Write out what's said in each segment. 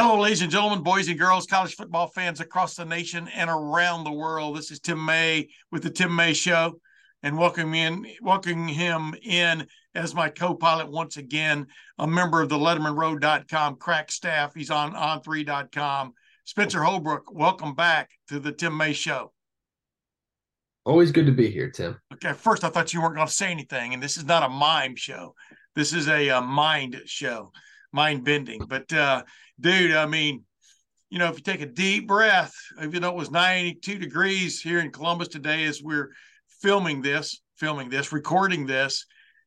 Hello, ladies and gentlemen, boys and girls, college football fans across the nation and around the world. This is Tim May with the Tim May Show and welcoming in welcoming him in as my co-pilot once again, a member of the LettermenRow.com crack staff. He's on on3.com. Spencer Holbrook, welcome back to the Tim May Show. Always good to be here, Tim. Okay, first I thought you weren't going to say anything, and this is not a mime show. This is a, a mind show, mind bending. But uh, dude, I mean, you know, if you take a deep breath, even though it was 92 degrees here in Columbus today, as we're filming this, filming this, recording this,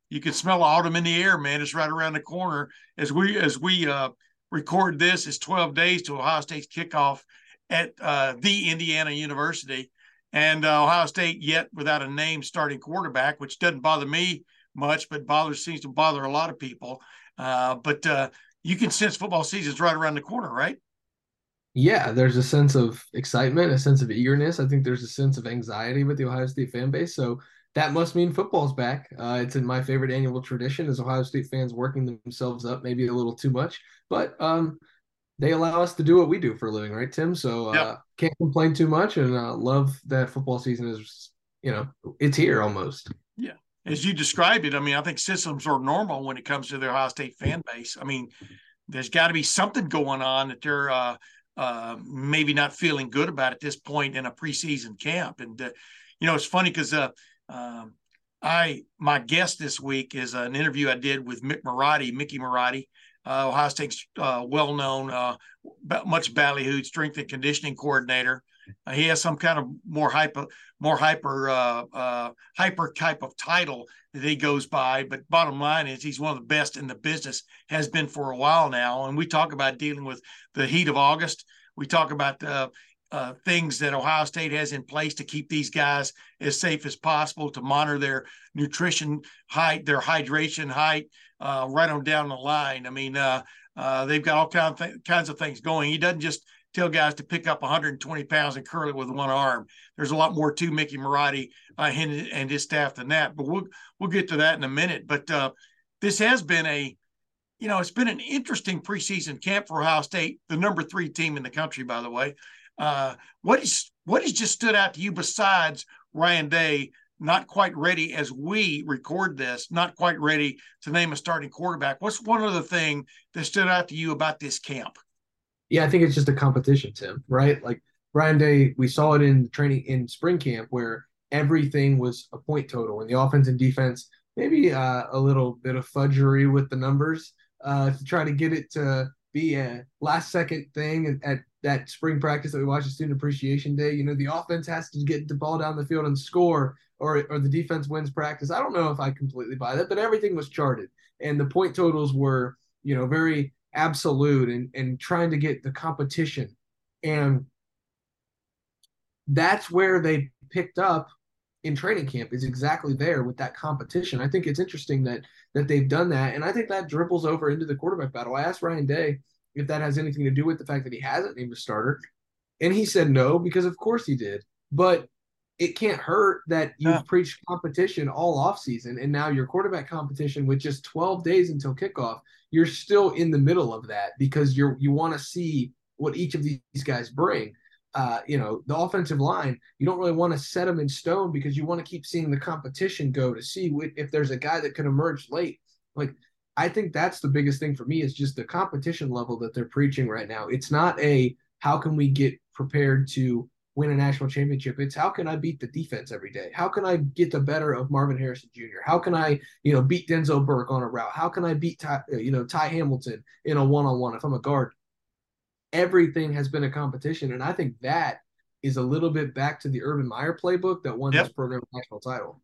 you can smell autumn in the air, man. It's right around the corner. As we as we uh, record this, it's 12 days to Ohio State's kickoff at uh, the Indiana University, and uh, Ohio State yet without a name starting quarterback, which doesn't bother me much, but bothers seems to bother a lot of people. Uh, but uh, you can sense football season's right around the corner, right? Yeah, there's a sense of excitement, a sense of eagerness. I think there's a sense of anxiety with the Ohio State fan base. So that must mean football's back. Uh, it's in my favorite annual tradition as Ohio State fans working themselves up maybe a little too much, but um, they allow us to do what we do for a living, right, Tim? So uh, yep. can't complain too much, and uh, love that football season is, you know, it's here almost. Yeah, as you described it, I mean, I think systems are normal when it comes to the Ohio State fan base. I mean, there's got to be something going on that they're uh, uh, maybe not feeling good about at this point in a preseason camp. And uh, you know, it's funny because uh, um, I my guest this week is an interview I did with Mick Marotti, Mickey Marotti, uh, Ohio State's uh, well-known, uh, much ballyhooed strength and conditioning coordinator. Uh, he has some kind of more hyper, more hyper, uh, uh, hyper type of title that he goes by. But bottom line is, he's one of the best in the business. Has been for a while now. And we talk about dealing with the heat of August. We talk about uh, things that Ohio State has in place to keep these guys as safe as possible, to monitor their nutrition height, their hydration height, uh, right on down the line. I mean, uh, uh they've got all kind of th- kinds of things going. He doesn't just tell guys to pick up 120 pounds and curl it with one arm. There's a lot more to Mickey Marotti uh, and, and, his staff than that. But we'll we'll get to that in a minute. But uh, this has been a you know, it's been an interesting preseason camp for Ohio State, the number three team in the country, by the way. Uh, what is what has just stood out to you besides Ryan Day not quite ready as we record this, not quite ready to name a starting quarterback? What's one other thing that stood out to you about this camp? Yeah, I think it's just a competition, Tim. Right? Like Ryan Day, we saw it in training in spring camp where everything was a point total, and the offense and defense maybe uh, a little bit of fudgery with the numbers uh, to try to get it to be a last second thing at that spring practice that we watched at Student Appreciation Day. You know, the offense has to get the ball down the field and score, or or the defense wins practice. I don't know if I completely buy that, but everything was charted, and the point totals were, you know, very absolute and and trying to get the competition, and that's where they picked up in training camp is exactly there with that competition. I think it's interesting that that they've done that, and I think that dribbles over into the quarterback battle. I asked Ryan Day if that has anything to do with the fact that he hasn't named a starter. And he said no, because of course he did. But it can't hurt that you've yeah. preached competition all off season and now your quarterback competition with just 12 days until kickoff, you're still in the middle of that because you're you want to see what each of these guys bring. Uh, you know, the offensive line, you don't really want to set them in stone because you want to keep seeing the competition go to see if there's a guy that could emerge late. Like I think that's the biggest thing for me is just the competition level that they're preaching right now. It's not a how can we get prepared to win a national championship. It's how can I beat the defense every day? How can I get the better of Marvin Harrison Jr.? How can I, you know, beat Denzel Burke on a route? How can I beat Ty, uh, you know, Ty Hamilton in a one-on-one if I'm a guard? Everything has been a competition, and I think that is a little bit back to the Urban Meyer playbook that won yep. this program national title.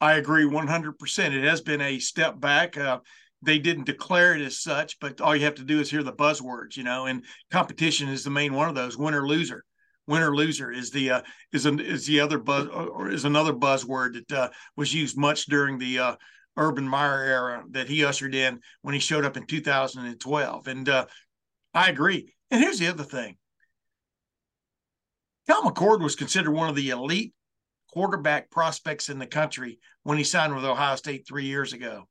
I agree 100%. It has been a step back. Uh, they didn't declare it as such, but all you have to do is hear the buzzwords, you know, and competition is the main one of those winner loser. Winner loser is the uh, is an, is the other buzz or is another buzzword that uh, was used much during the uh, Urban Meyer era that he ushered in when he showed up in 2012. And uh, I agree. And here's the other thing: Kyle McCord was considered one of the elite quarterback prospects in the country when he signed with Ohio State three years ago.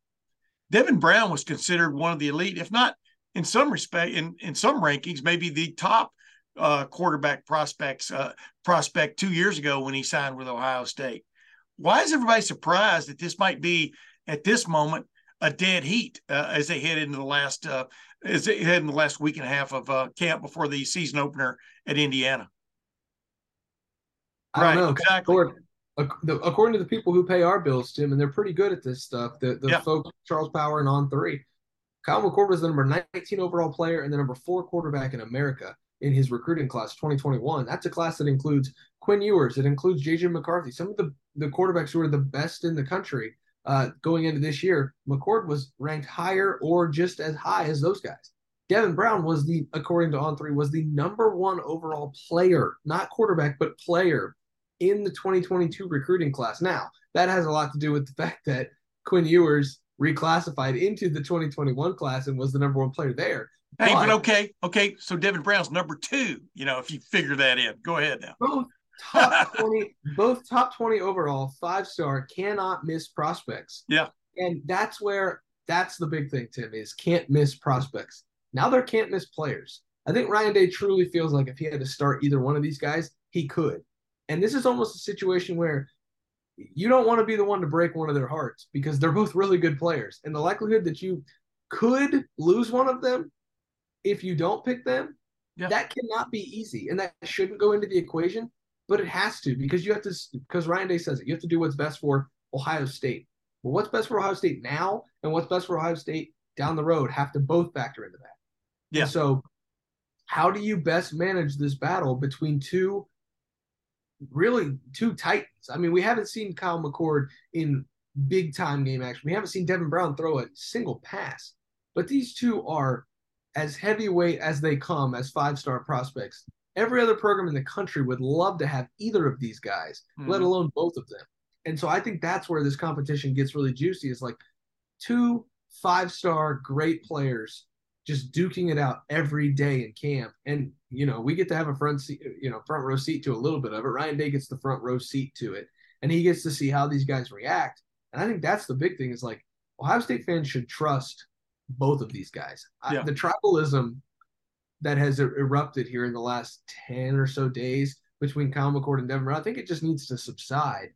Devin Brown was considered one of the elite, if not in some respect, in, in some rankings, maybe the top uh, quarterback prospects uh, prospect two years ago when he signed with Ohio State. Why is everybody surprised that this might be at this moment a dead heat uh, as they head into the last uh, as they head in the last week and a half of uh, camp before the season opener at Indiana? I don't right, know exactly according to the people who pay our bills, Tim, and they're pretty good at this stuff. The the yeah. folks Charles Power and on three, Kyle McCord was the number 19 overall player and the number four quarterback in America in his recruiting class 2021. That's a class that includes Quinn Ewers, it includes JJ McCarthy, some of the the quarterbacks who are the best in the country uh, going into this year. McCord was ranked higher or just as high as those guys. Devin Brown was the, according to On Three, was the number one overall player, not quarterback, but player in the 2022 recruiting class. Now, that has a lot to do with the fact that Quinn Ewers reclassified into the 2021 class and was the number one player there. Hey, but, okay, okay. So Devin Brown's number two. You know, if you figure that in, go ahead now. Both top 20, both top 20 overall, five star, cannot miss prospects. Yeah, and that's where that's the big thing, Tim, is can't miss prospects. Now they're can't miss players. I think Ryan Day truly feels like if he had to start either one of these guys, he could. And this is almost a situation where you don't want to be the one to break one of their hearts because they're both really good players. And the likelihood that you could lose one of them if you don't pick them, yeah. that cannot be easy. And that shouldn't go into the equation, but it has to because you have to, because Ryan Day says it, you have to do what's best for Ohio State. Well, what's best for Ohio State now and what's best for Ohio State down the road have to both factor into that. Yeah. And so, how do you best manage this battle between two really two titans. I mean, we haven't seen Kyle McCord in big time game action. We haven't seen Devin Brown throw a single pass, but these two are as heavyweight as they come as five star prospects. Every other program in the country would love to have either of these guys, mm-hmm. let alone both of them. And so I think that's where this competition gets really juicy is like two five star great players just duking it out every day in camp. And you know, we get to have a front seat, you know, front row seat to a little bit of it. Ryan Day gets the front row seat to it, and he gets to see how these guys react. And I think that's the big thing is like Ohio State fans should trust both of these guys. Yeah. I, the tribalism that has er, erupted here in the last 10 or so days between Kyle McCord and Devin, I think it just needs to subside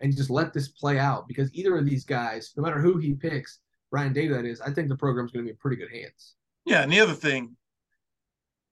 and just let this play out because either of these guys, no matter who he picks, Ryan Day that is, I think the program's going to be in pretty good hands. Yeah, and the other thing,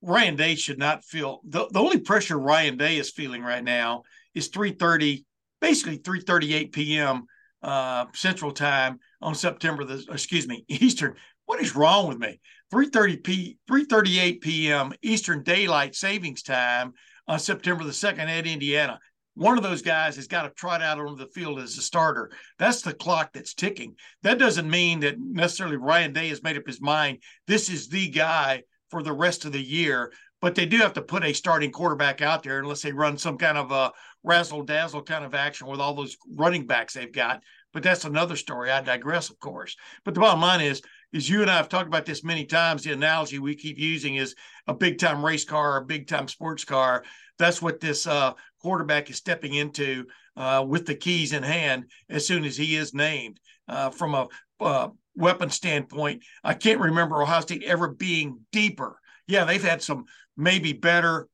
Ryan Day should not feel the, the only pressure Ryan Day is feeling right now is 3:30, basically 3:38 p.m. Uh, Central Time on September the excuse me Eastern. What is wrong with me? 3:30 p 3:38 p.m. Eastern Daylight Savings Time on September the second at Indiana. One of those guys has got to trot out onto the field as a starter. That's the clock that's ticking. That doesn't mean that necessarily Ryan Day has made up his mind. This is the guy for the rest of the year. But they do have to put a starting quarterback out there unless they run some kind of a razzle dazzle kind of action with all those running backs they've got. But that's another story. I digress, of course. But the bottom line is, is you and I have talked about this many times. The analogy we keep using is a big time race car, a big time sports car. That's what this uh, quarterback is stepping into uh, with the keys in hand as soon as he is named. Uh, from a uh, weapon standpoint, I can't remember Ohio State ever being deeper. Yeah, they've had some maybe better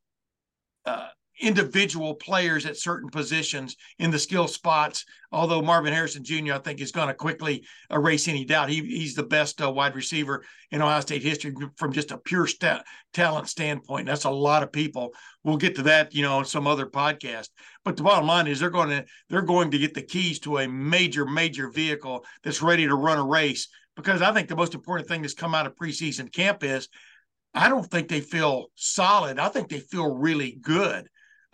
uh, individual players at certain positions in the skill spots. Although Marvin Harrison Jr., I think, is going to quickly erase any doubt. He, he's the best uh, wide receiver in Ohio State history from just a pure st- talent standpoint. That's a lot of people. We'll get to that, you know, on some other podcast. But the bottom line is they're going to they're going to get the keys to a major major vehicle that's ready to run a race. Because I think the most important thing that's come out of preseason camp is I don't think they feel solid. I think they feel really good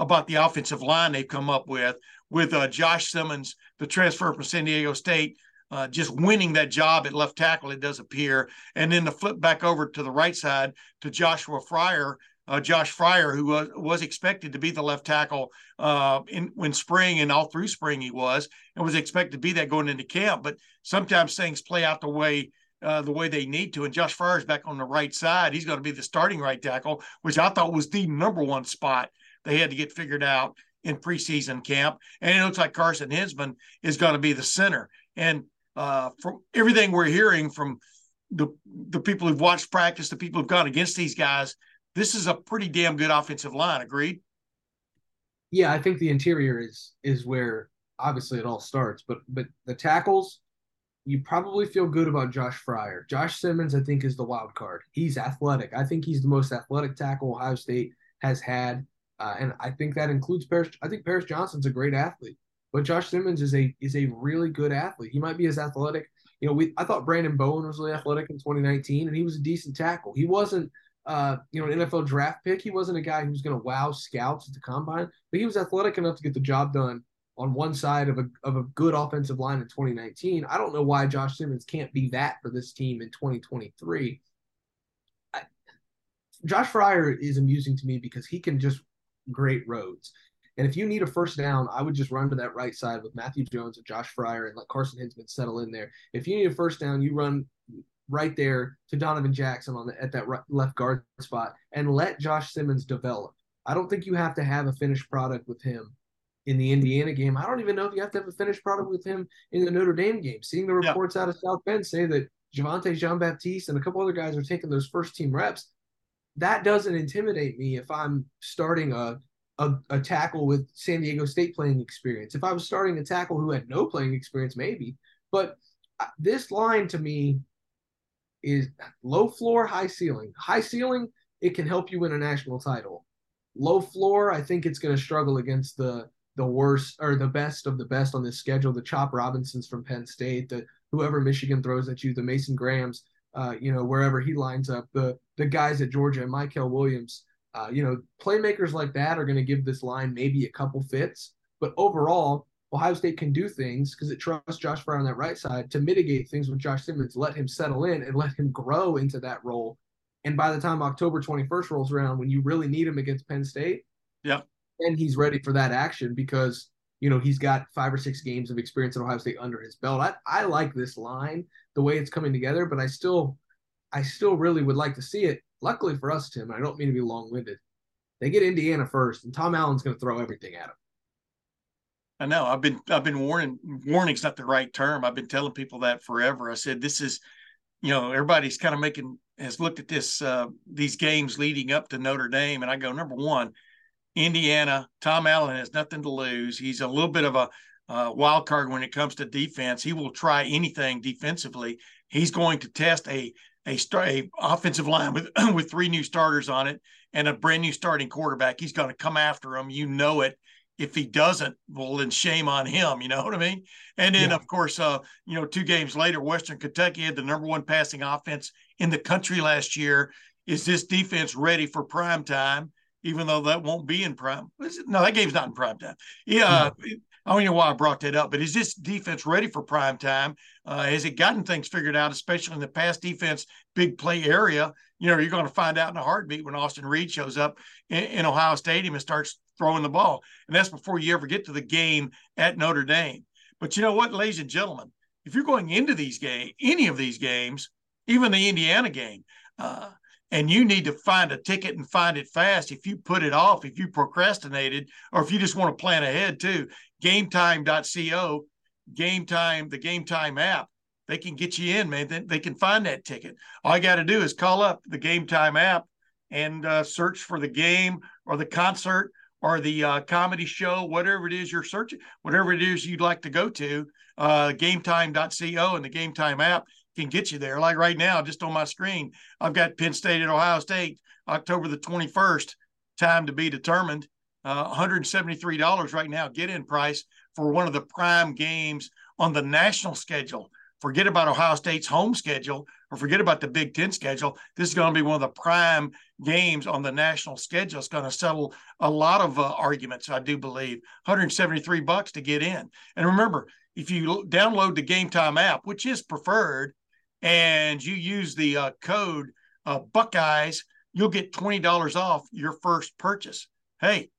about the offensive line they've come up with, with uh, Josh Simmons, the transfer from San Diego State, uh, just winning that job at left tackle, it does appear. And then the flip back over to the right side to Joshua Fryar, uh, Josh Fryar, who was, was expected to be the left tackle uh, in when spring and all through spring he was, and was expected to be that going into camp. But sometimes things play out the way uh, the way they need to. And Josh Fryar's back on the right side. He's going to be the starting right tackle, which I thought was the number one spot they had to get figured out in preseason camp. And it looks like Carson Hinzman is going to be the center. And uh, from everything we're hearing from the the people who've watched practice, the people who've gone against these guys, this is a pretty damn good offensive line. Agreed. Yeah, I think the interior is is where obviously it all starts, but but the tackles, you probably feel good about Josh Fryar. Josh Simmons, I think, is the wild card. He's athletic. I think he's the most athletic tackle Ohio State has had, uh, and I think that includes Paris. I think Paris Johnson's a great athlete, but Josh Simmons is a is a really good athlete. He might be as athletic. You know, we I thought Branden Bowen was really athletic in 2019, and he was a decent tackle. He wasn't uh, you know, an NFL draft pick. He wasn't a guy who was going to wow scouts at the combine, but he was athletic enough to get the job done on one side of a of a good offensive line in 2019. I don't know why Josh Simmons can't be that for this team in 2023. I, Josh Fryar is amusing to me because he can just great roads. And if you need a first down, I would just run to that right side with Matthew Jones and Josh Fryar and let Carson Hinzman settle in there. If you need a first down, you run right there to Donovan Jackson on the, at that right, left guard spot and let Josh Simmons develop. I don't think you have to have a finished product with him in the Indiana game. I don't even know if you have to have a finished product with him in the Notre Dame game. Seeing the reports yeah. out of South Bend say that Javontae Jean Baptiste and a couple other guys are taking those first team reps, that doesn't intimidate me if I'm starting a, a, a tackle with San Diego State playing experience. If I was starting a tackle who had no playing experience, maybe. But uh, this line to me is low floor, high ceiling. High ceiling, it can help you win a national title. Low floor, I think it's going to struggle against the the worst or the best of the best on this schedule. The Chop Robinsons from Penn State, the whoever Michigan throws at you, the Mason Grahams, uh, you know wherever he lines up, the the guys at Georgia and Mykel Williams. Uh, you know, playmakers like that are going to give this line maybe a couple fits, but overall, Ohio State can do things because it trusts Josh Fryar on that right side to mitigate things with Josh Simmons, let him settle in and let him grow into that role. And by the time October 21st rolls around, when you really need him against Penn State, yeah, and he's ready for that action because you know he's got five or six games of experience at Ohio State under his belt. I, I like this line the way it's coming together, but I still I still really would like to see it. Luckily for us, Tim, I don't mean to be long winded. They get Indiana first, and Tom Allen's going to throw everything at him. I know. I've been I've been warning warning's not the right term. I've been telling people that forever. I said this is, you know, everybody's kind of making has looked at this uh, these games leading up to Notre Dame, and I go number one, Indiana. Tom Allen has nothing to lose. He's a little bit of a uh, wild card when it comes to defense. He will try anything defensively. He's going to test a a, start, a offensive line with with three new starters on it and a brand new starting quarterback. He's going to come after him. You know it if he doesn't, well, then shame on him. You know what I mean? And then, yeah. of course, uh, you know, two games later, Western Kentucky had the number one passing offense in the country last year. Is this defense ready for prime time? Even though that won't be in prime. No, that game's not in prime time. Yeah, no. I don't know why I brought that up, but is this defense ready for prime time? Uh, has it gotten things figured out, especially in the pass defense big play area? You know, you're going to find out in a heartbeat when Austin Reed shows up in, in Ohio Stadium and starts throwing the ball. And that's before you ever get to the game at Notre Dame. But you know what, ladies and gentlemen, if you're going into these games, any of these games, even the Indiana game, uh, and you need to find a ticket and find it fast. If you put it off, if you procrastinated, or if you just want to plan ahead too, gametime.co, game time, the game time app, they can get you in, man. They, can find that ticket. All I got to do is call up the game time app and uh, search for the game or the concert or the uh, comedy show, whatever it is you're searching, whatever it is you'd like to go to, uh, gametime.co and the Game Time app can get you there. Like right now, just on my screen, I've got Penn State at Ohio State, October the 21st, time to be determined. Uh, $173 right now, get in price for one of the prime games on the national schedule. Forget about Ohio State's home schedule or forget about the Big Ten schedule. This is going to be one of the prime games on the national schedule. It's going to settle a lot of uh, arguments, I do believe. 173 bucks to get in. And remember, if you download the Game Time app, which is preferred, and you use the uh, code uh, Buckeyes, you'll get twenty dollars off your first purchase. Hey,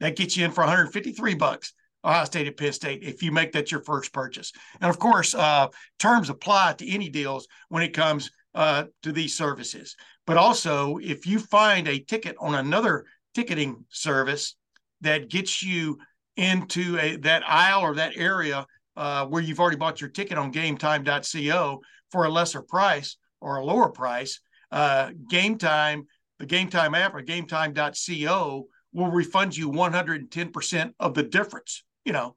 that gets you in for 153 bucks. Ohio State at Penn State if you make that your first purchase. And of course, uh, terms apply to any deals when it comes uh, to these services. But also, if you find a ticket on another ticketing service that gets you into a, that aisle or that area uh, where you've already bought your ticket on gametime.co for a lesser price or a lower price, uh, Game Time, the Game Time app or gametime.co will refund you 110% of the difference. You know,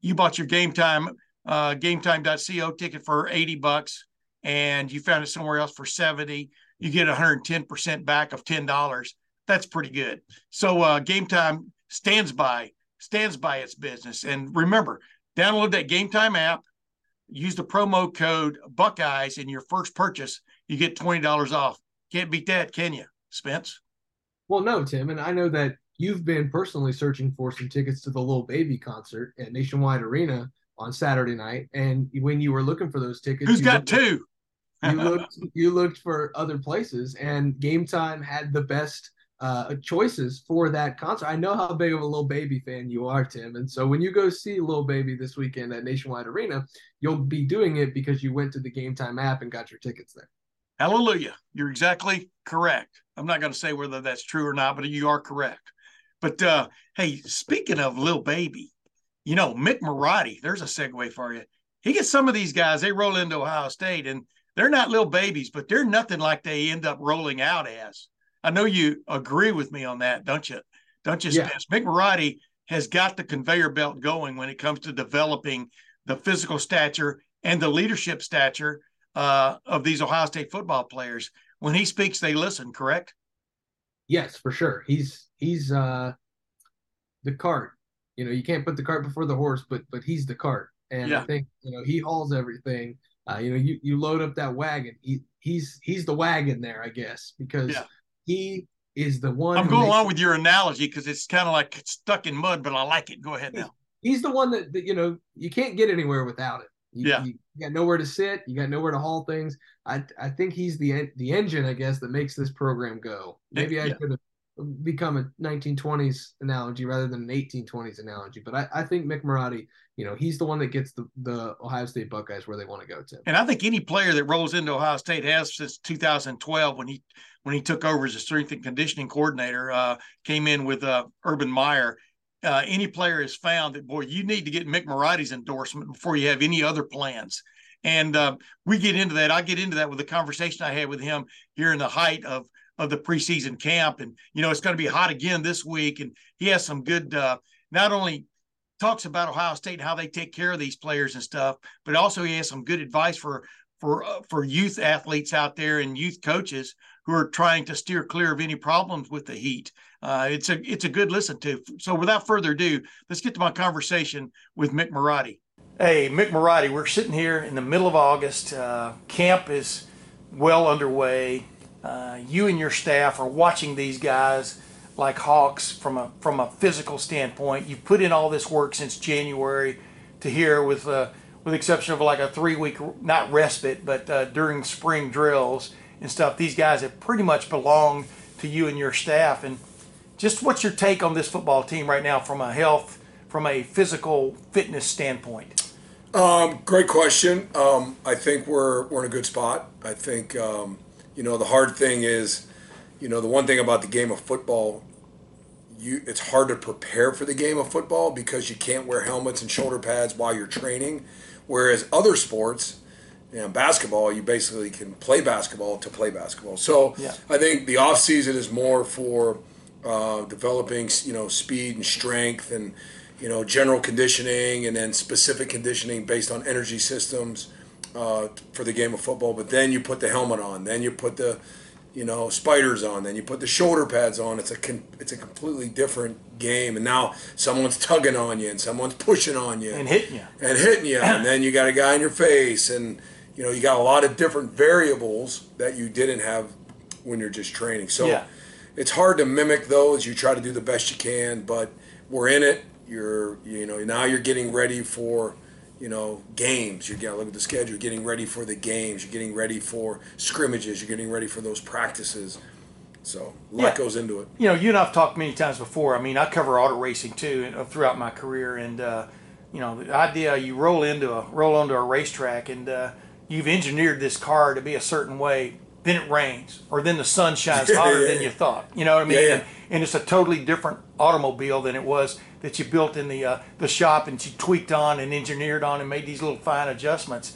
you bought your Game Time, uh, gametime.co ticket for 80 bucks and you found it somewhere else for 70, you get 110% back of $10. That's pretty good. So uh, Game Time stands by stands by its business. And remember, download that Game Time app, use the promo code Buckeyes in your first purchase, you get $20 off. Can't beat that, can you, Spence? Well, no, Tim. And I know that you've been personally searching for some tickets to the Little Baby concert at Nationwide Arena on Saturday night. And when you were looking for those tickets, who's got two? you looked you looked for other places, and Game Time had the best uh, choices for that concert. I know how big of a little Baby fan you are, Tim, and so when you go see Little Baby this weekend at Nationwide Arena, you'll be doing it because you went to the Game Time app and got your tickets there. Hallelujah! You're exactly correct. I'm not going to say whether that's true or not, but you are correct. But uh, hey, speaking of Little Baby, you know Mick Marotti. There's a segue for you. He gets some of these guys. They roll into Ohio State, and they're not little babies, but they're nothing like they end up rolling out as. I know you agree with me on that, don't you? Don't you, yeah. Spence? Mick Marotti has got the conveyor belt going when it comes to developing the physical stature and the leadership stature uh, of these Ohio State football players. When he speaks, they listen. Correct? Yes, for sure. He's he's uh, the cart. You know, you can't put the cart before the horse, but but he's the cart, and yeah. I think you know he hauls everything uh, you know, you, you load up that wagon. He, he's he's the wagon there, I guess, because yeah. He is the one. I'm going along with your analogy because it's kind of like stuck in mud, but I like it. Go ahead now. He's the one that, that you know you can't get anywhere without it. You, yeah, you, got nowhere to sit. You got nowhere to haul things. I I think he's the the engine, I guess, that makes this program go. Eh, Maybe yeah. I could have become a 1920s analogy rather than an 1820s analogy. But I, I think Mick Marotti, you know, he's the one that gets the, the Ohio State Buckeyes where they want to go to. And I think any player that rolls into Ohio State has since 2012 when he when he took over as a strength and conditioning coordinator, uh, came in with uh, Urban Meyer. Uh, any player has found that boy, you need to get Mick Marotti's endorsement before you have any other plans. And uh, we get into that. I get into that with the conversation I had with him here in the height of of the preseason camp. And, you know, it's going to be hot again this week. And he has some good, uh, not only talks about Ohio State and how they take care of these players and stuff, but also he has some good advice for, for, uh, for youth athletes out there and youth coaches who are trying to steer clear of any problems with the heat. Uh, it's a, it's a good listen to. So without further ado, let's get to my conversation with Mick Marotti. Hey, Mick Marotti, we're sitting here in the middle of August. Uh, camp is well underway uh, you and your staff are watching these guys like hawks from a from a physical standpoint. You've put in all this work since January to here, with uh, with the exception of like a three week not respite, but uh, during spring drills and stuff. These guys have pretty much belonged to you and your staff. And just what's your take on this football team right now from a health, from a physical fitness standpoint? Um, great question. Um, I think we're we're in a good spot. I think. Um, you know, the hard thing is, you know, the one thing about the game of football, you it's hard to prepare for the game of football because you can't wear helmets and shoulder pads while you're training. Whereas other sports, you know, basketball, you basically can play basketball to play basketball. So yeah. I think the off season is more for uh, developing, you know, speed and strength and you know general conditioning and then specific conditioning based on energy systems uh, for the game of football. But then you put the helmet on, then you put the you know spiders on, then you put the shoulder pads on. It's a it's a completely different game. And now someone's tugging on you and someone's pushing on you and hitting you and hitting you, and then you got a guy in your face, and you know you got a lot of different variables that you didn't have when you're just training. So. Yeah. It's hard to mimic those. You try to do the best you can, but we're in it. You're, you know, now you're getting ready for you know, games. You got look at the schedule. You're getting ready for the games. You're getting ready for scrimmages. You're getting ready for those practices. So a lot Yeah. goes into it. you know, you and I've talked many times before. I mean, I cover auto racing too uh, throughout my career, and uh, you know, the idea you roll into a roll onto a racetrack, and uh, you've engineered this car to be a certain way. Then it rains, or then the sun shines hotter yeah, than yeah. you thought. You know what I mean? And, and it's a totally different automobile than it was that you built in the uh, the shop and you tweaked on and engineered on and made these little fine adjustments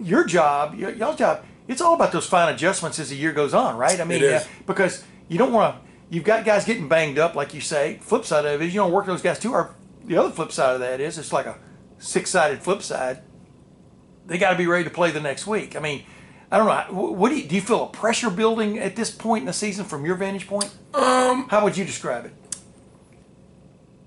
your job, y- y'all's job, it's all about those fine adjustments as the year goes on, right? I mean, uh, because you don't want to. You've got guys getting banged up, like you say. Flip side of it is you don't work those guys too hard. The other flip side of that is it's like a six-sided flip side. They got to be ready to play the next week. I mean, I don't know. What do you do? You feel a pressure building at this point in the season from your vantage point? Um, how would you describe it?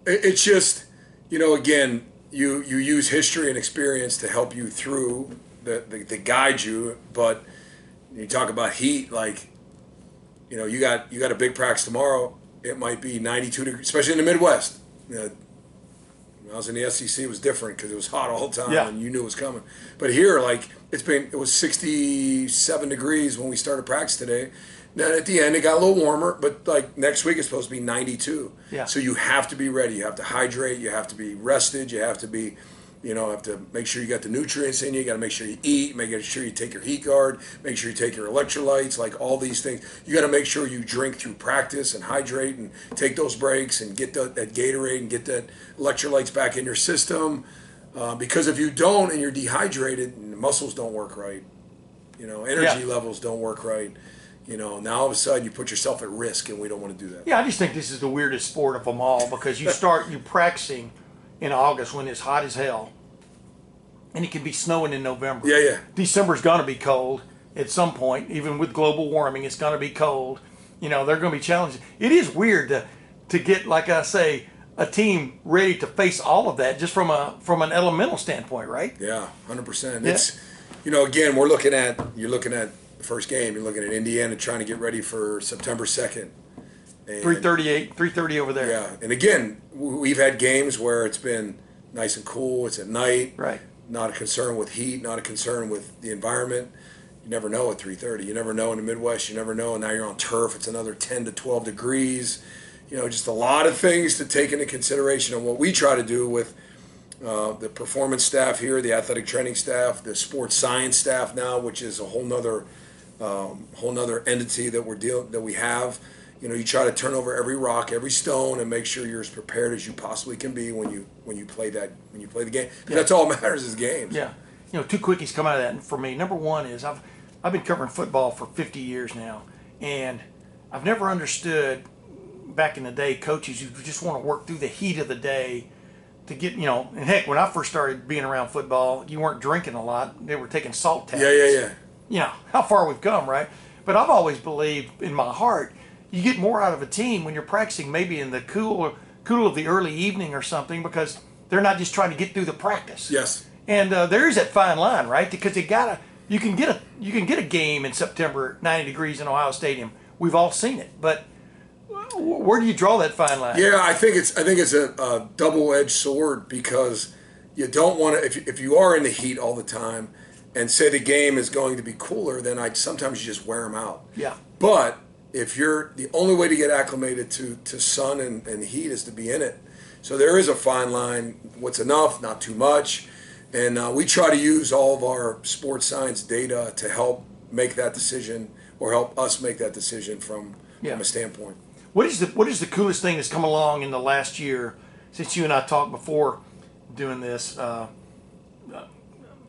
It- It's just, you know, again, you you use history and experience to help you through, the, the, to guide you. But you talk about heat, like, you know, you got you got a big practice tomorrow. It might be 92 degrees, especially in the Midwest. You know, when I was in the SEC, it was different because it was hot all the time Yeah. and you knew it was coming. But here, like, it's been it was 67 degrees when we started practice today. Then at the end, it got a little warmer, but like next week, it's supposed to be 92. Yeah. So you have to be ready. You have to hydrate. You have to be rested. You have to be, you know, have to make sure you got the nutrients in you. You got to make sure you eat. Make sure you take your heat guard. Make sure you take your electrolytes. Like all these things, you got to make sure you drink through practice and hydrate and take those breaks and get that, that Gatorade and get that electrolytes back in your system. Uh, because if you don't and you're dehydrated and the muscles don't work right, you know, energy Yeah. levels don't work right. You know, now all of a sudden you put yourself at risk, and we don't want to do that. Yeah, I just think this is the weirdest sport of them all because you start you practicing in August when it's hot as hell, and it can be snowing in November. Yeah, yeah. December's going to be cold at some point, even with global warming. It's going to be cold. You know, they're going to be challenging. It is weird to to get, like I say, a team ready to face all of that just from a from an elemental standpoint, right? Yeah, hundred percent. Yeah. It's you know, again, we're looking at you're looking at the first game. You're looking at Indiana trying to get ready for September second. Three thirty eight, three thirty over there. Yeah, and again, we've had games where it's been nice and cool. It's at night. Right. Not a concern with heat. Not a concern with the environment. You never know at 3:30. You never know in the Midwest. You never know. And now you're on turf. It's another 10 to 12 degrees. You know, just a lot of things to take into consideration. And what we try to do with uh, the performance staff here, the athletic training staff, the sports science staff now, which is a whole nother um, whole nother entity that we're deal that we have. You know, you try to turn over every rock, every stone, and make sure you're as prepared as you possibly can be when you when you play that when you play the game. 'Cause That's all that matters is games. Yeah. You know, two quickies come out of that for me. Number one is I've I've been covering football for 50 years now, and I've never understood back in the day coaches who just want to work through the heat of the day to get you know. And heck, when I first started being around football, you weren't drinking a lot; they were taking salt tablets. Yeah, yeah, yeah. You know how far we've come, right? But I've always believed in my heart you get more out of a team when you're practicing maybe in the cool cool of the early evening or something because they're not just trying to get through the practice. Yes. And uh, there is that fine line, right? Because you gotta, you can get a, you can get a game in September, 90 degrees in Ohio Stadium. We've all seen it, but where do you draw that fine line? Yeah, I think it's I think it's a, a double-edged sword because you don't want to if if you are in the heat all the time, and say the game is going to be cooler, then I sometimes you just wear them out. Yeah. But if you're the only way to get acclimated to to sun and, and heat is to be in it, so there is a fine line. What's enough, not too much, and uh, we try to use all of our sports science data to help make that decision or help us make that decision from Yeah. from a standpoint. What is the what is the coolest thing that's come along in the last year since you and I talked before doing this? Uh, uh,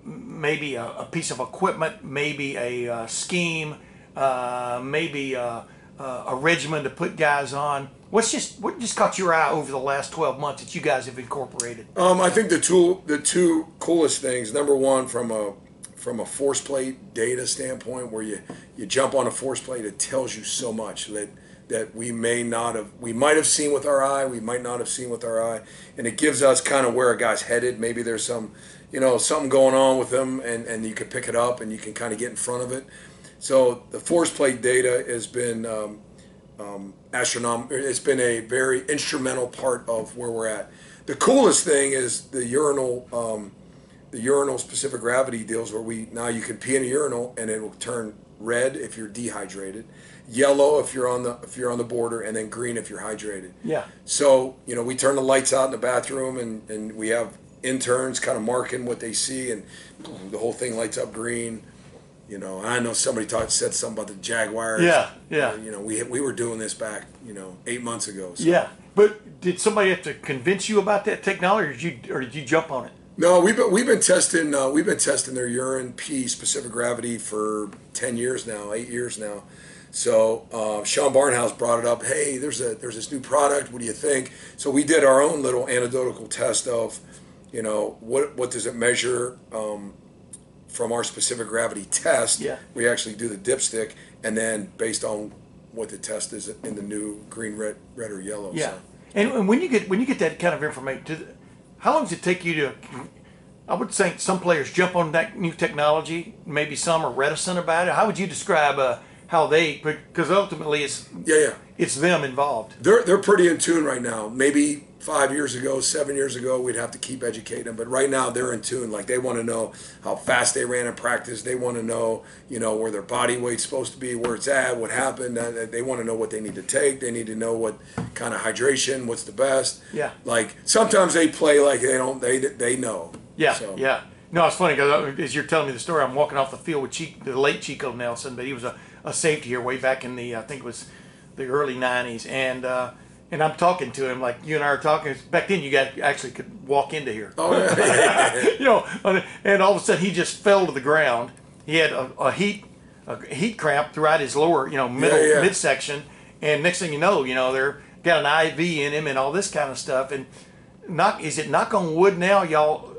maybe a, a piece of equipment, maybe a uh, scheme, uh, maybe a, a, a regimen to put guys on. What's just what just caught your eye over the last twelve months that you guys have incorporated? Um, I think the two the two coolest things. Number one, from a from a force plate data standpoint, where you you jump on a force plate, it tells you so much that that we may not have we might have seen with our eye, we might not have seen with our eye, and it gives us kind of where a guy's headed. Maybe there's some you know something going on with them, and and you can pick it up and you can kind of get in front of it. So the force plate data has been um, um, astronomical. It's been a very instrumental part of where we're at. the coolest thing is the urinal, um, the urinal specific gravity deals where we now you can pee in a urinal and it will turn red if you're dehydrated, yellow if you're on the if you're on the border, and then green if you're hydrated. Yeah. So you know we turn the lights out in the bathroom and and we have interns kind of marking what they see and the whole thing lights up green. You know, I know somebody talked said something about the Jaguars. Yeah, yeah. Uh, you know, we we were doing this back, you know, eight months ago. So. Yeah, but did somebody have to convince you about that technology, or did you, or did you jump on it? No, we've been we've been testing uh, we've been testing their urine pee specific gravity for ten years now, eight years now. So uh, Sean Barnhouse brought it up. Hey, there's a there's this new product. What do you think? So we did our own little anecdotal test of, you know, what what does it measure um, from our specific gravity test? Yeah. We actually do the dipstick, and then based on what the test is in the new green, red, red or yellow. Yeah. So. And, and when you get when you get that kind of information, to, how long does it take you to? I would think some players jump on that new technology. Maybe some are reticent about it. How would you describe uh, how they? Because ultimately, it's Yeah, yeah. it's them involved. They're they're pretty in tune right now. Maybe five years ago, seven years ago, we'd have to keep educating them. But right now, they're in tune. Like they want to know how fast they ran in practice. They want to know, you know, where their body weight's supposed to be, where it's at, what happened. Uh, They want to know what they need to take. They need to know what kind of hydration, what's the best. Yeah. Like sometimes they play like they don't. They they know. Yeah, So- yeah. No, it's funny because as you're telling me the story, I'm walking off the field with Chico, the late Chico Nelson, but he was a, a safety here way back in the I think it was the early '90s, and uh, and I'm talking to him like you and I are talking. Back then, you got actually could walk into here. Oh yeah. you know, and all of a sudden he just fell to the ground. He had a, a heat a heat cramp throughout his lower, you know, middle Yeah, yeah. midsection, and next thing you know, you know, they're got an IV in him and all this kind of stuff. And knock is it knock on wood now, y'all?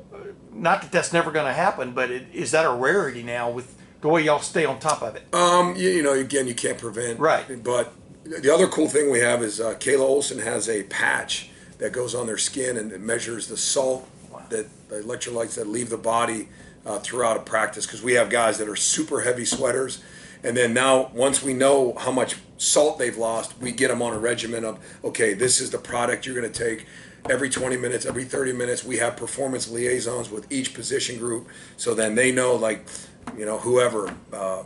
Not that that's never going to happen, but it, is that a rarity now with the way y'all stay on top of it? Um, you, you know, again, you can't prevent. Right. But the other cool thing we have is uh, Kayla Olson has a patch that goes on their skin and it measures the salt that the electrolytes that leave the body uh, throughout a practice. Because we have guys that are super heavy sweaters, and then now once we know how much salt they've lost, we get them on a regimen of okay, this is the product you're going to take. Every 20 minutes, every 30 minutes, we have performance liaisons with each position group, so then they know, like, you know, whoever uh,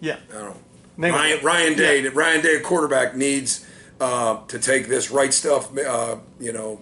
Yeah. I don't know. Name. Ryan, Ryan Day, Ryan Day, a quarterback needs uh, to take this right stuff, uh, you know,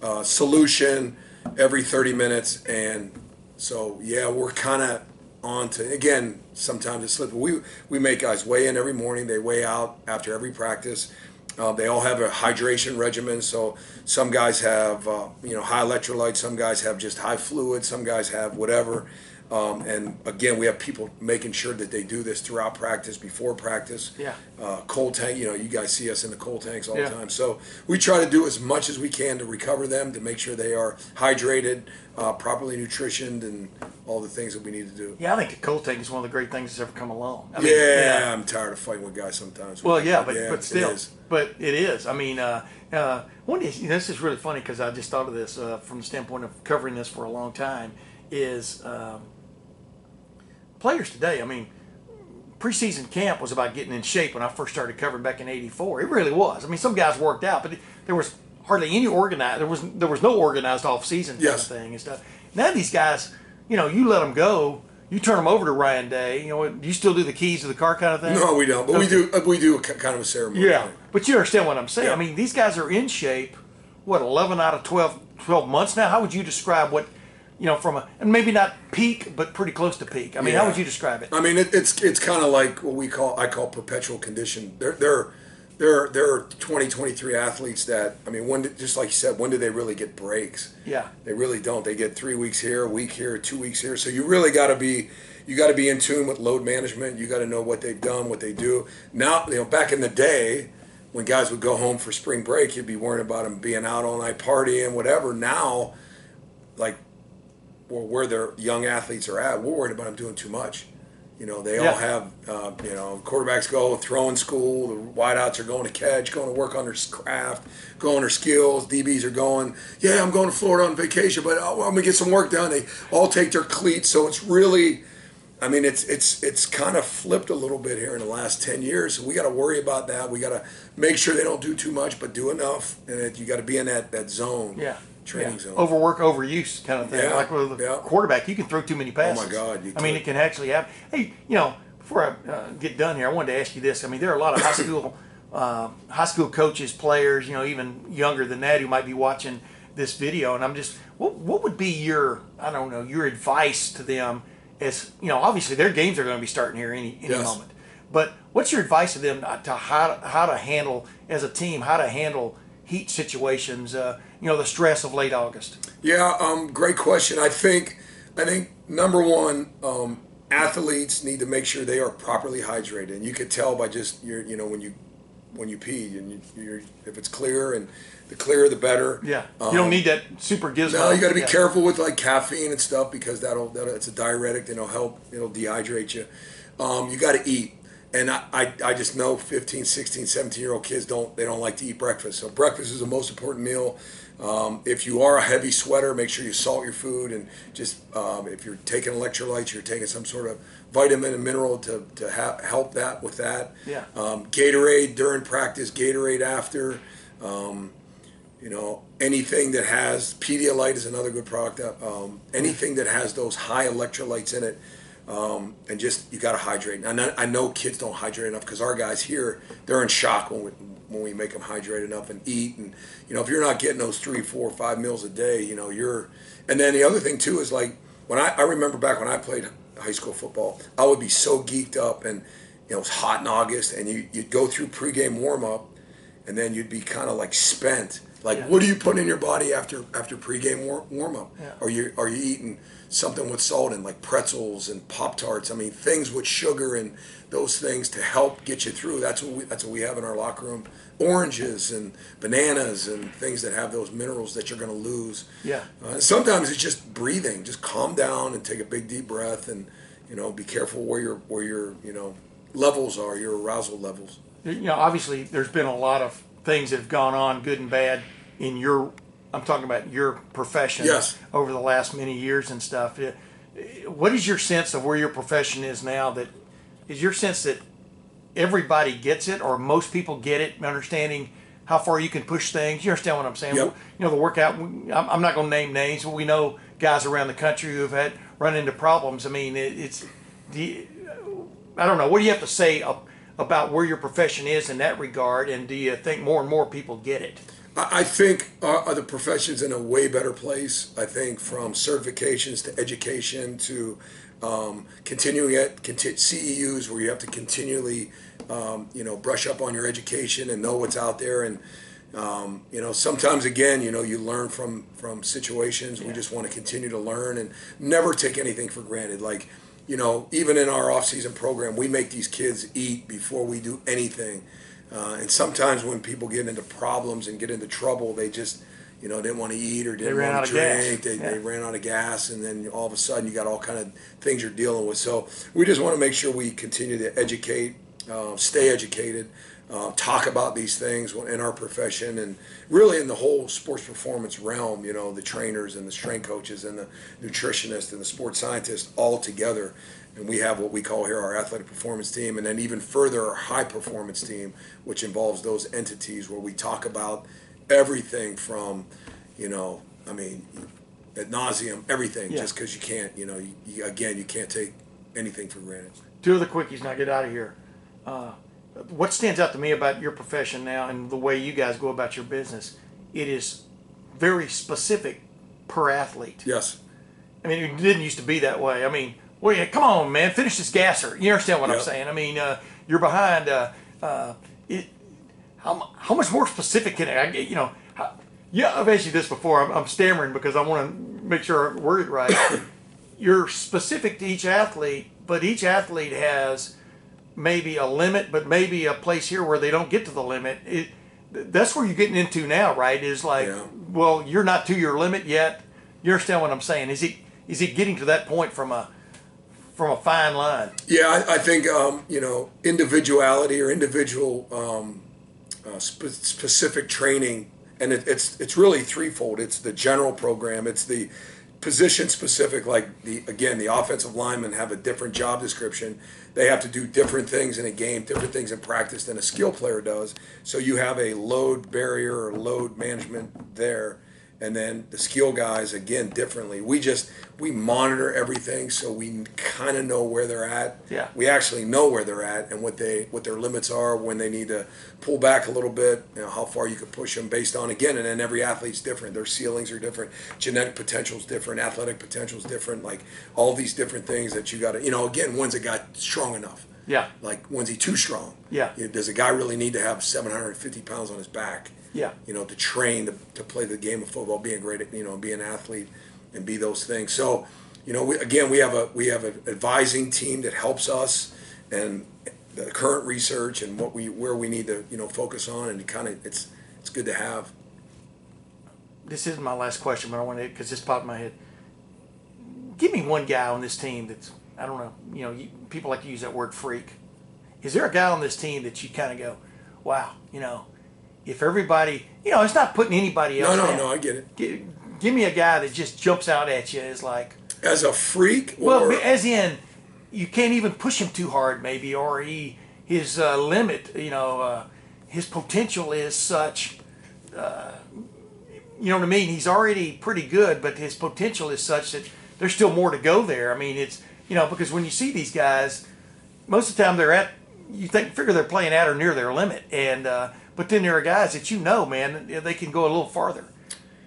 uh, solution every 30 minutes, and so yeah, we're kind of on to again. Sometimes it's slip. We we make guys weigh in every morning. They weigh out after every practice. Uh, they all have a hydration regimen. So some guys have uh, you know high electrolytes. Some guys have just high fluid. Some guys have whatever. Um, and again, we have people making sure that they do this throughout practice, before practice. Yeah. Uh, cold tank, you know, you guys see us in the cold tanks all Yeah. the time. So we try to do as much as we can to recover them, to make sure they are hydrated, uh, properly nutritioned, and all the things that we need to do. Yeah, I think the cold tank is one of the great things that's ever come along. I mean, yeah, I'm tired of fighting with guys sometimes. Well, yeah, but Yeah, but still, but it is. I mean, uh, uh, one is you know, this is really funny because I just thought of this uh, from the standpoint of covering this for a long time. Is um, players today? I mean, preseason camp was about getting in shape when I first started covering back in '84. It really was. I mean, some guys worked out, but there was hardly any organized. There was there was no organized off season kind of thing and stuff. Now these guys, you know, you let them go. You turn them over to Ryan Day. You know, do you still do the keys to the car kind of thing? No, we don't. But we do. uh, We do a kind of a ceremony. Yeah, but you understand what I'm saying. Yeah. I mean, these guys are in shape. What, 11 out of 12, 12 months now? How would you describe what, you know, from a, and maybe not peak, but pretty close to peak? I mean, how would you describe it? I mean, it, it's it's kind of like what we call I call perpetual condition. There there they're they're they're 20, 23 athletes that I mean, when did, just like you said, when do they really get breaks? Yeah. they really don't. They get three weeks here, a week here, two weeks here. So you really got to be you got to be in tune with load management. You got to know what they've done, what they do. Now, you know, back in the day. When guys would go home for spring break, you'd be worrying about them being out all night partying, whatever. Now, like or where their young athletes are at, we're worried about them doing too much. You know, they Yeah. all have, uh, you know, quarterbacks go throwing school, the wideouts are going to catch, going to work on their craft, going on their skills. DBs are going, yeah, I'm going to Florida on vacation, but I'm gonna get some work done. They all take their cleats, so it's really, I mean, it's it's it's kind of flipped a little bit here in the last ten years. So we got to worry about that. We got to make sure they don't do too much, but do enough, and you got to be in that that zone. Yeah. Training yeah. zone. Overwork, overuse kind of thing. Yeah, Like with a yeah. quarterback, you can throw too many passes. Oh, my God, you I mean, it can actually happen. Hey, you know, before I uh, get done here, I wanted to ask you this. I mean, there are a lot of high school, uh, high school coaches, players, you know, even younger than that, who might be watching this video, and I'm just, what, what would be your, I don't know, your advice to them? As you know, obviously their games are going to be starting here any any Yes. moment. But what's your advice to them to how how to handle as a team, how to handle heat situations? Uh, you know, the stress of late August. Yeah, um, great question. I think, I think number one, um, athletes need to make sure they are properly hydrated, and you could tell by just your, you know, when you, when you pee, and you, you're, if it's clear, and the clearer the better. Yeah, you don't Um, need that super gizmo. No, you got to be Yeah. careful with like caffeine and stuff because that'll, that'll it's a diuretic. And it'll help. It'll dehydrate you. Um, you got to eat. And I, I, I just know 15, 16, 17 year old kids don't they don't like to eat breakfast. So breakfast is the most important meal. Um, if you are a heavy sweater, make sure you salt your food and just um, if you're taking electrolytes, you're taking some sort of vitamin and mineral to, to ha- help that with that. Yeah. Um, Gatorade during practice, Gatorade after. Um, you know, anything that has Pedialyte is another good product. Um, anything that has those high electrolytes in it, um, and just you got to hydrate. And I know, kids don't hydrate enough because our guys here they're in shock when we when we make them hydrate enough and eat. And you know, if you're not getting those three, four, five meals a day, you know, you're. And then the other thing too is like when I, I remember back when I played high school football, I would be so geeked up and you know it was hot in August, and you you'd go through pregame warm up and then you'd be kind of like spent. Like, Yeah. what are you putting in your body after after pregame war, warm up? Yeah. Are you are you eating something with salt and like pretzels and pop tarts? I mean, things with sugar and those things to help get you through. That's what we that's what we have in our locker room. Oranges and bananas and things that have those minerals that you're going to lose. Yeah. Uh, sometimes it's just breathing. Just calm down and take a big deep breath and you know be careful where your where your you know levels are, your arousal levels. You know, obviously there's been a lot of things that have gone on, good and bad, in your. I'm talking about your profession. Yes. Over the last many years and stuff. What is your sense of where your profession is now? That is your sense that everybody gets it, or most people get it, understanding how far you can push things. You understand what I'm saying? Yep. You know, the workout. I'm I'm not going to name names, but we know guys around the country who have had run into problems. I mean, it's. You, I don't know. What do you have to say about where your profession is in that regard, and do you think more and more people get it? I think our other professions in a way better place. I think from certifications to education to um, continuing at CEUs where you have to continually, um, you know, brush up on your education and know what's out there. And um, you know, sometimes again, you know, you learn from from situations. We just want to continue to learn and never take anything for granted. Like, you know, even in our off-season program, we make these kids eat before we do anything. Uh, and sometimes when people get into problems and get into trouble, they just, you know, didn't want to eat or didn't want to drink. They, Yeah. they ran out of gas, and then all of a sudden you got all kind of things you're dealing with. So we just want to make sure we continue to educate, uh, stay educated, uh, talk about these things in our profession, and really in the whole sports performance realm. You know, the trainers and the strength coaches and the nutritionists and the sports scientists all together. And we have what we call here our athletic performance team, and then even further our high performance team, which involves those entities where we talk about everything from, you know, I mean, ad nauseum, everything. Yeah. Just because you can't, you know, you, you, again, you can't take anything for granted. Two of the quickies, now get out of here. Uh, what stands out to me about your profession now and the way you guys go about your business? It is very specific per athlete. Yes. I mean, it didn't used to be that way. I mean, well, yeah, come on, man, finish this gasser. You understand what I'm saying? I mean, uh, you're behind. Uh, uh, it, how, how much more specific can I get? You know, how, yeah, I've asked you this before. I'm, I'm stammering because I want to make sure I word it right. you're specific to each athlete, but each athlete has maybe a limit, but maybe a place here where they don't get to the limit. It, that's where you're getting into now, right? Is like, Yeah. well, you're not to your limit yet. You understand what I'm saying? Is it is it getting to that point from a from a fine line? Yeah, I, I think um, you know individuality or individual um, uh, spe- specific training, and it, it's it's really threefold. It's the general program. It's the position specific. Like the again, the offensive linemen have a different job description. They have to do different things in a game, different things in practice than a skill player does. So you have a load barrier or load management there. And then the skill guys again differently. We just we monitor everything so we kind of know where they're at. Yeah. We actually know where they're at and what they what their limits are when they need to pull back a little bit. You know how far you can push them based on again, and then every athlete's different. Their ceilings are different. Genetic potential is different. Athletic potential is different. Like all these different things that you got to you know again when's a guy strong enough. Yeah. Like when's he too strong? Yeah. You know, does a guy really need to have 750 pounds on his back? Yeah. you know, to train to, to play the game of football, be a great, you know, be an athlete and be those things. So, you know, we, again, we have a we have an advising team that helps us and the current research and what we where we need to you know focus on and kind of it's it's good to have. This isn't my last question, but I want to because this popped in my head. Give me one guy on this team that's I don't know. You know, you, people like to use that word freak. Is there a guy on this team that you kind of go, wow, you know, if everybody, you know, it's not putting anybody else. no, down. no, I get it. Give, give me a guy that just jumps out at you as like, As a freak, or well, as in, you can't even push him too hard, maybe, or he his uh, limit, you know, uh, his potential is such. Uh, you know what I mean? He's already pretty good, but his potential is such that there's still more to go there. I mean, it's you know because when you see these guys, most of the time they're at you think figure they're playing at or near their limit, and uh, but then there are guys that you know, man, they can go a little farther.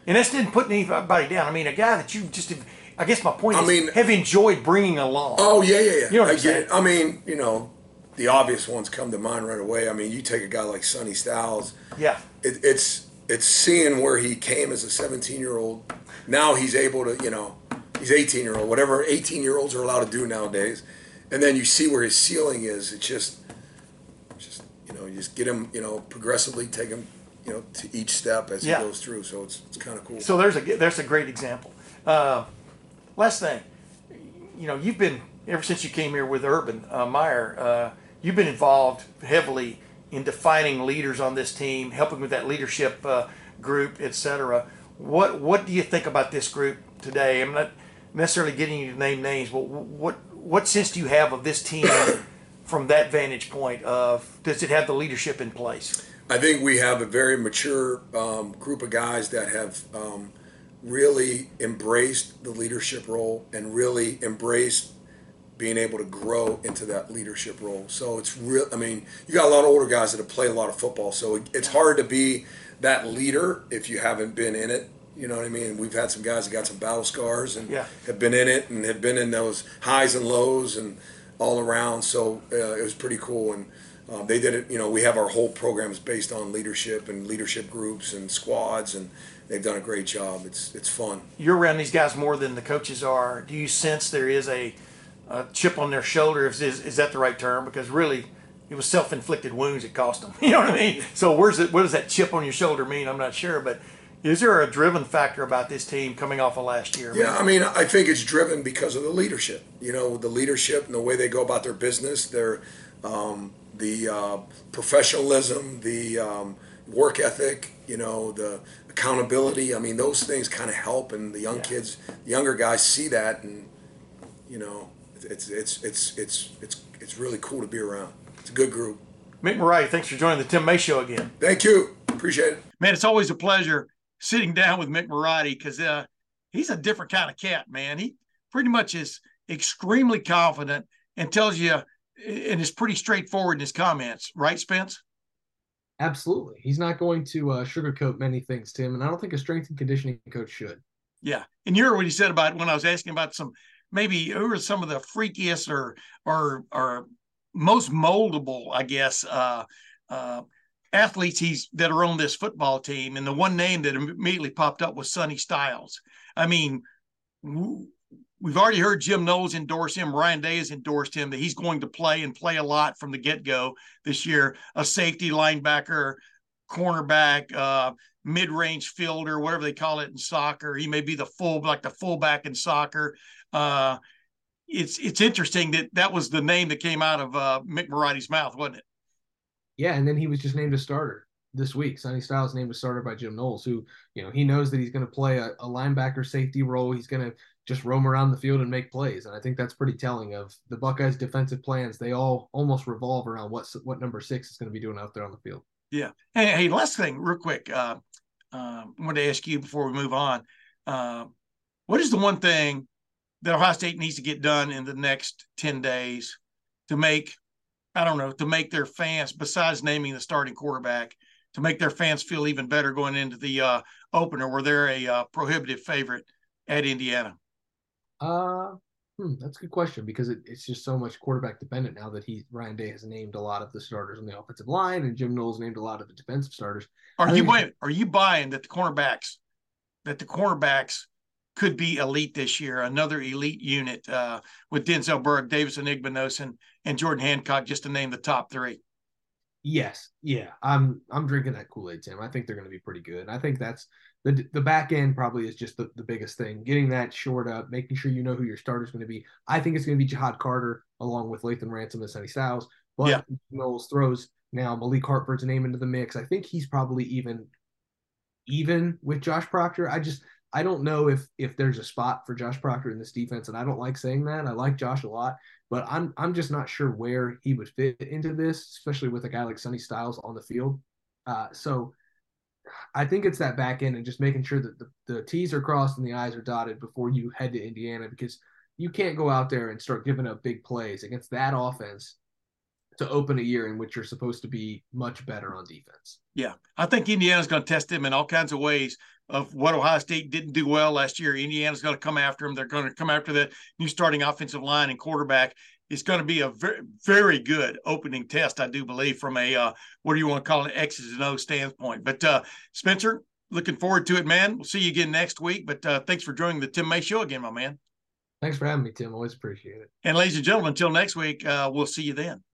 And that's didn't put anybody down. I mean, a guy that you just, I guess my point I is, mean- have enjoyed bringing along. Oh yeah, yeah, yeah. You know what I I'm get saying? it. I mean, you know, the obvious ones come to mind right away. I mean, you take a guy like Sonny Styles. Yeah. It, it's it's seeing where he came as a 17 year old. Now he's able to, you know, he's 18 year old, whatever 18 year olds are allowed to do nowadays. And then you see where his ceiling is. It's just you know, you just get him, you know, progressively take him, you know, to each step as Yeah. he goes through. So it's it's kind of cool. So there's a there's a great example. Uh, last thing, you know, you've been ever since you came here with Urban uh, Meyer. Uh, you've been involved heavily in defining leaders on this team, helping with that leadership uh, group, etc. What what do you think about this group today? I'm not necessarily getting you to name names, but what what sense do you have of this team from that vantage point? Of does it have the leadership in place? I think we have a very mature um, group of guys that have um, really embraced the leadership role and really embraced being able to grow into that leadership role. So it's real. I mean, you got a lot of older guys that have played a lot of football, so it's hard to be that leader if you haven't been in it. You know what I mean? We've had some guys that got some battle scars and Yeah. have been in it and have been in those highs and lows and all around. So uh, it was pretty cool. And uh, they did it. You know, we have our whole programs based on leadership and leadership groups and squads, and they've done a great job. It's it's fun. you're around these guys more than the coaches are. Do you sense there is a, a chip on their shoulder? Is, is that the right term? Because really, it was self-inflicted wounds that cost them. You know what I mean? So where's it? What does that chip on your shoulder mean? I'm not sure, but is there a driven factor about this team coming off of last year? Yeah, I mean, I think it's driven because of the leadership. You know, the leadership and the way they go about their business, their um, the uh, professionalism, the um, work ethic. You know, the accountability. I mean, those things kind of help, and the young Yeah. kids, the younger guys, see that, and you know, it's it's it's it's it's it's really cool to be around. It's a good group. Mick Marotti, thanks for joining the Tim May Show again. Thank you. Appreciate it. Man, it's always a pleasure sitting down with Mick Marotti because uh, he's a different kind of cat, man. He pretty much is extremely confident and tells you, and is pretty straightforward in his comments, right, Spence? Absolutely. He's not going to uh, sugarcoat many things, Tim, and I don't think a strength and conditioning coach should. Yeah, and you heard what he said about when I was asking about some maybe who are some of the freakiest or or or most moldable, I guess, uh, uh, athletes he's that are on this football team, and the one name that immediately popped up was Sonny Styles. I mean, we've already heard Jim Knowles endorse him. Ryan Day has endorsed him that he's going to play and play a lot from the get go this year. A safety, linebacker, cornerback, uh, mid range fielder, whatever they call it in soccer. He may be the full, like the fullback in soccer. Uh, it's it's interesting that that was the name that came out of uh, Mick Marotti's mouth, wasn't it? Yeah, and then he was just named a starter this week. Sonny Styles named a starter by Jim Knowles, who, you know, he knows that he's going to play a, a linebacker safety role. He's going to just roam around the field and make plays. And I think that's pretty telling of the Buckeyes' defensive plans. They all almost revolve around what what number six is going to be doing out there on the field. Yeah. Hey, hey last thing, real quick. Uh, uh, I wanted to ask you before we move on. Uh, what is the one thing that Ohio State needs to get done in the next 10 days to make, I don't know, to make their fans, besides naming the starting quarterback, to make their fans feel even better going into the uh, opener where they're a uh, prohibitive favorite at Indiana? Uh, hmm, that's a good question because it, it's just so much quarterback dependent now that he Ryan Day has named a lot of the starters on the offensive line and Jim Knowles named a lot of the defensive starters. Are you buying? Are you buying that the cornerbacks, that the cornerbacks could be elite this year? Another elite unit uh, with Denzel Burke, Davison Igbinosun, and Jordan Hancock, just to name the top three. Yes, yeah, I'm I'm drinking that Kool Aid, Tim. I think they're going to be pretty good. And I think that's the the back end probably is just the, the biggest thing. Getting that short up, making sure you know who your starter is going to be. I think it's going to be Ja'Had Carter along with Lathan Ransom and Sonny Styles. But yeah. Knowles throws now Malik Hartford's name into the mix. I think he's probably even even with Josh Proctor. I just I don't know if if there's a spot for Josh Proctor in this defense, and I don't like saying that. I like Josh a lot, but I'm I'm just not sure where he would fit into this, especially with a guy like Sonny Styles on the field. Uh, so I think it's that back end and just making sure that the, the T's are crossed and the I's are dotted before you head to Indiana because you can't go out there and start giving up big plays against that offense to open a year in which you're supposed to be much better on defense. Yeah, I think Indiana's going to test them in all kinds of ways of what Ohio State didn't do well last year. Indiana's going to come after them. They're going to come after the new starting offensive line and quarterback. It's going to be a very, very good opening test, I do believe, from a uh, what do you want to call it, X's and O standpoint. But uh, Spencer, looking forward to it, man. We'll see you again next week. But uh, thanks for joining the Tim May Show again, my man. Thanks for having me, Tim. Always appreciate it. And ladies and gentlemen, until next week, uh, we'll see you then.